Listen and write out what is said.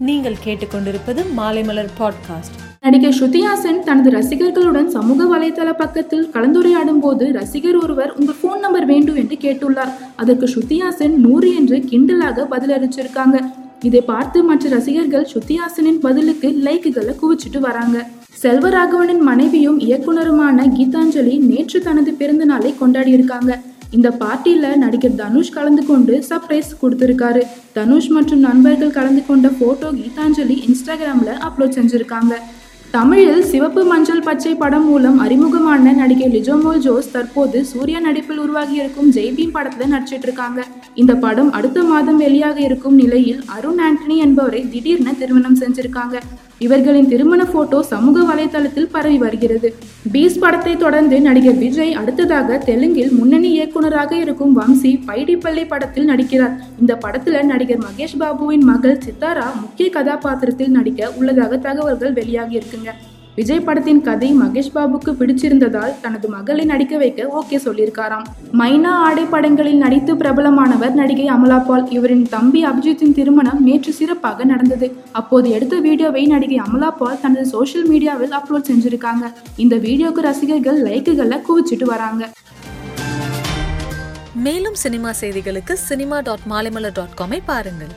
நீங்கள் கேட்டுக்கொண்டிருப்பது மாலைமலர் பாட்காஸ்ட் நடிகை ஸ்ருதிஹாசன் தனது ரசிகர்களுடன் சமூக வலைதள பக்கத்தில் கலந்துரையாடும் போது ரசிகர் ஒருவர் உங்கள் ஃபோன் நம்பர் வேண்டும் என்று கேட்டுள்ளார். அதற்கு ஸ்ருதிஹாசன் நூறு என்று கிண்டலாக பதிலளிச்சிருக்காங்க. இதை பார்த்து மற்ற ரசிகர்கள் ஸ்ருதிஹாசனின் பதிலுக்கு லைக்குகளை குவிச்சிட்டு வராங்க. செல்வராகவனின் மனைவியும் இயக்குனருமான கீதாஞ்சலி நேற்று தனது பிறந்த நாளை கொண்டாடியிருக்காங்க இந்த பார்ட்டியில நடிகர் தனுஷ் கலந்து கொண்டு சர்ப்ரைஸ் கொடுத்திருக்காரு. தனுஷ் மற்றும் நண்பர்கள் கலந்து கொண்ட போட்டோ கீதாஞ்சலி இன்ஸ்டாகிராம்ல அப்லோட் செஞ்சிருக்காங்க. தமிழில் சிவப்பு மஞ்சள் பச்சை படம் மூலம் அறிமுகமான நடிகை லிஜோமோல் ஜோஸ் தற்போது சூர்யா நடிப்பில் உருவாகி இருக்கும் ஜெய்பீம் படத்துல நடிச்சிட்டு இருக்காங்க இந்த படம் அடுத்த மாதம் வெளியாக இருக்கும் நிலையில் அருண் ஆண்டனி என்பவரை திடீர்னு திருமணம் செஞ்சிருக்காங்க. இவர்களின் திருமண போட்டோ சமூக வலைதளத்தில் பரவி வருகிறது. பீஸ் படத்தை தொடர்ந்து நடிகர் விஜய் அடுத்ததாக தெலுங்கில் முன்னணி இயக்குனராக இருக்கும் வம்சி பைடிப்பள்ளி படத்தில் நடிக்கிறார். இந்த படத்துல நடிகர் மகேஷ் பாபுவின் மகள் சித்தாரா முக்கிய கதாபாத்திரத்தில் நடிக்க உள்ளதாக தகவல்கள் வெளியாகியிருக்கு. இருக்குங்க விஜய் படத்தின் கதை மகேஷ் பாபுக்கு பிடிச்சிருந்ததால் தனது மகளை நடிக்க வைக்க ஓகே சொல்லியிருக்காராம். மைனா ஆடை படங்களில் நடித்து பிரபலமானவர் நடிகை அமலா பால். இவரின் தம்பி அபிஜித்தின் திருமணம் நேற்று சிறப்பாக நடந்தது. அப்போது எடுத்த வீடியோவை நடிகை அமலா பால் தனது சோஷியல் மீடியாவில் அப்லோட் செஞ்சிருக்காங்க. இந்த வீடியோக்கு ரசிகர்கள் லைக்குகளை குவிச்சிட்டு வராங்க. மேலும் சினிமா செய்திகளுக்கு சினிமா டாட் மாலைமலர் டாட் காமை பாருங்கள்.